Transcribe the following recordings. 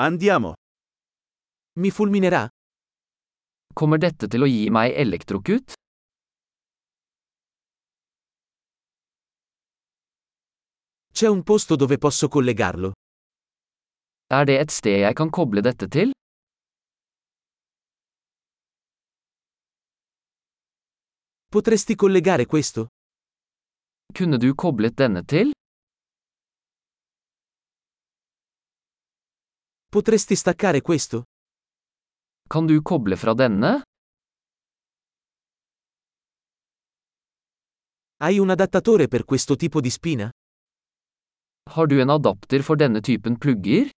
Andiamo. Mi fulminerà? Kommer dette til å gi meg elektrokutt? C'è un posto dove posso collegarlo? Er det et sted jeg kan koble dette til? Potresti collegare questo? Kunne du koblet denne til? Potresti staccare questo? Kan du koble fra denne? Hai un adattatore per questo tipo di spina? Har du en adapter for denne typen plugger?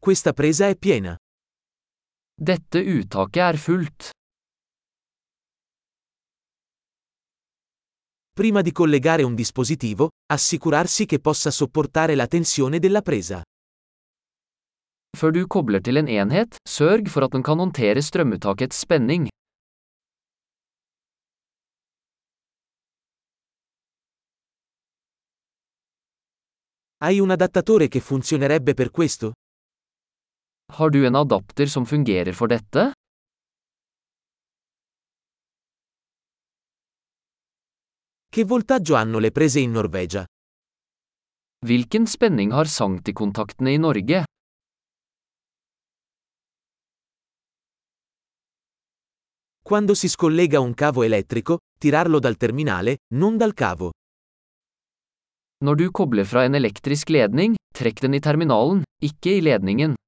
Questa presa è piena. Dette uttaket er fullt. Prima di collegare un dispositivo, assicurarsi che possa sopportare la tensione della presa. Før du kobler til en enhet, sørg for at den kan håndtere strømuttakets spenning. Hai un adattatore che funzionerebbe per questo? Har du en adapter som fungerer for dette? Che voltaggio hanno le prese in Norvegia? Hvilken spenning har sanktikontaktene i Norge? Quando si scollega un cavo elettrico, tirarlo dal terminale, non dal cavo. Når du kobler fra en elektrisk ledning, trekk den i terminalen, ikke i ledningen.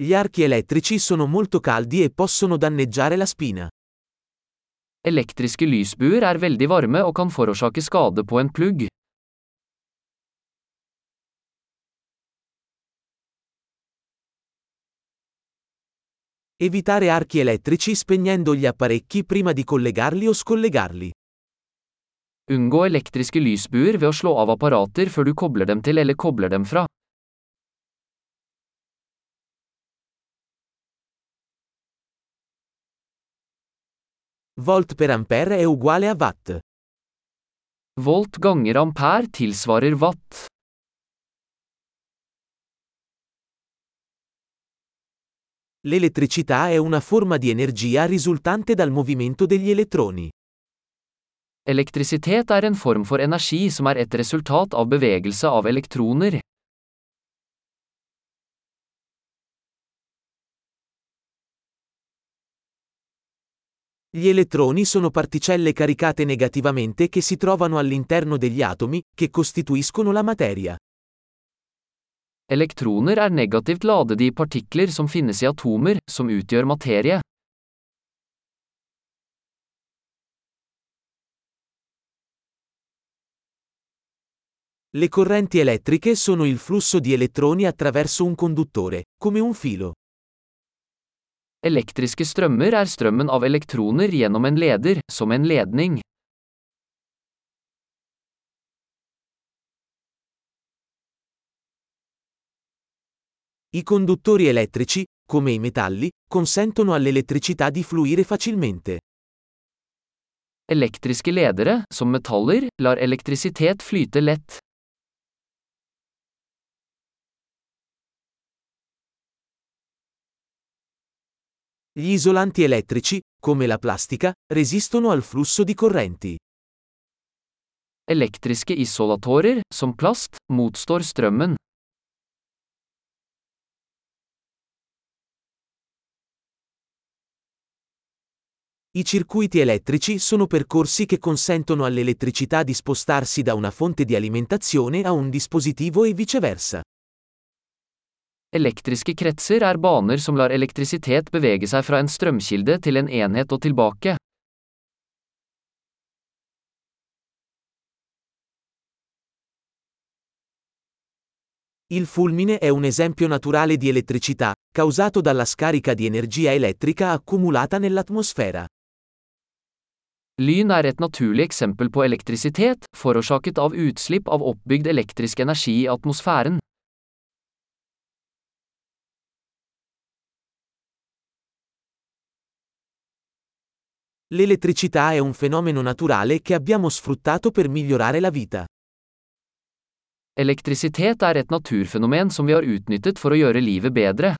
Gli archi elettrici sono molto caldi e possono danneggiare la spina. Elektriske lysbuer er veldig varme og kan forårsake skade på en plugg. Evitare archi elettrici spegnendo gli apparecchi prima di collegarli o scollegarli. Unngå elektriske lysbuer ved å slå av apparater før du kobler dem til eller kobler dem fra. Volt per ampere è uguale a watt. Volt ganger ampere tilsvarer watt. L'elettricità è una forma di energia risultante dal movimento degli elettroni. Elektrisitet er en form for energi som er et resultat av bevegelse av elektroner. Gli elettroni sono particelle caricate negativamente che si trovano all'interno degli atomi, che costituiscono la materia. Elektroner er negativt ladede partikler som finnes i atomer, som utgjør materie. Le correnti elettriche sono il flusso di elettroni attraverso un conduttore, come un filo. Elektriske strømmer er strømmen av elektroner gjennom en leder, som en ledning. I conduttori elettrici, come i metalli, consentono all'elettricità di fluire facilmente. Elektriske ledere, som metaller, lar elektrisitet flyte lett. Gli isolanti elettrici, come la plastica, resistono al flusso di correnti. Elektriske isolatorer, som plast, motstår strømmen. I circuiti elettrici sono percorsi che consentono all'elettricità di spostarsi da una fonte di alimentazione a un dispositivo e viceversa. Elektriske kretser er baner som lar elektrisitet bevege seg fra en strømkilde til en enhet og tilbake. Il fulmine è un esempio naturale di elettricità, causato dalla scarica di energia elettrica accumulata nell'atmosfera. Lyn er et naturlig eksempel på elektrisitet, forårsaket av utslipp av oppbygd elektrisk energi i atmosfæren. L'elettricità è un fenomeno naturale che abbiamo sfruttato per migliorare la vita. Elektrisitet er et naturfenomen som vi har utnyttet for å gjøre livet bedre.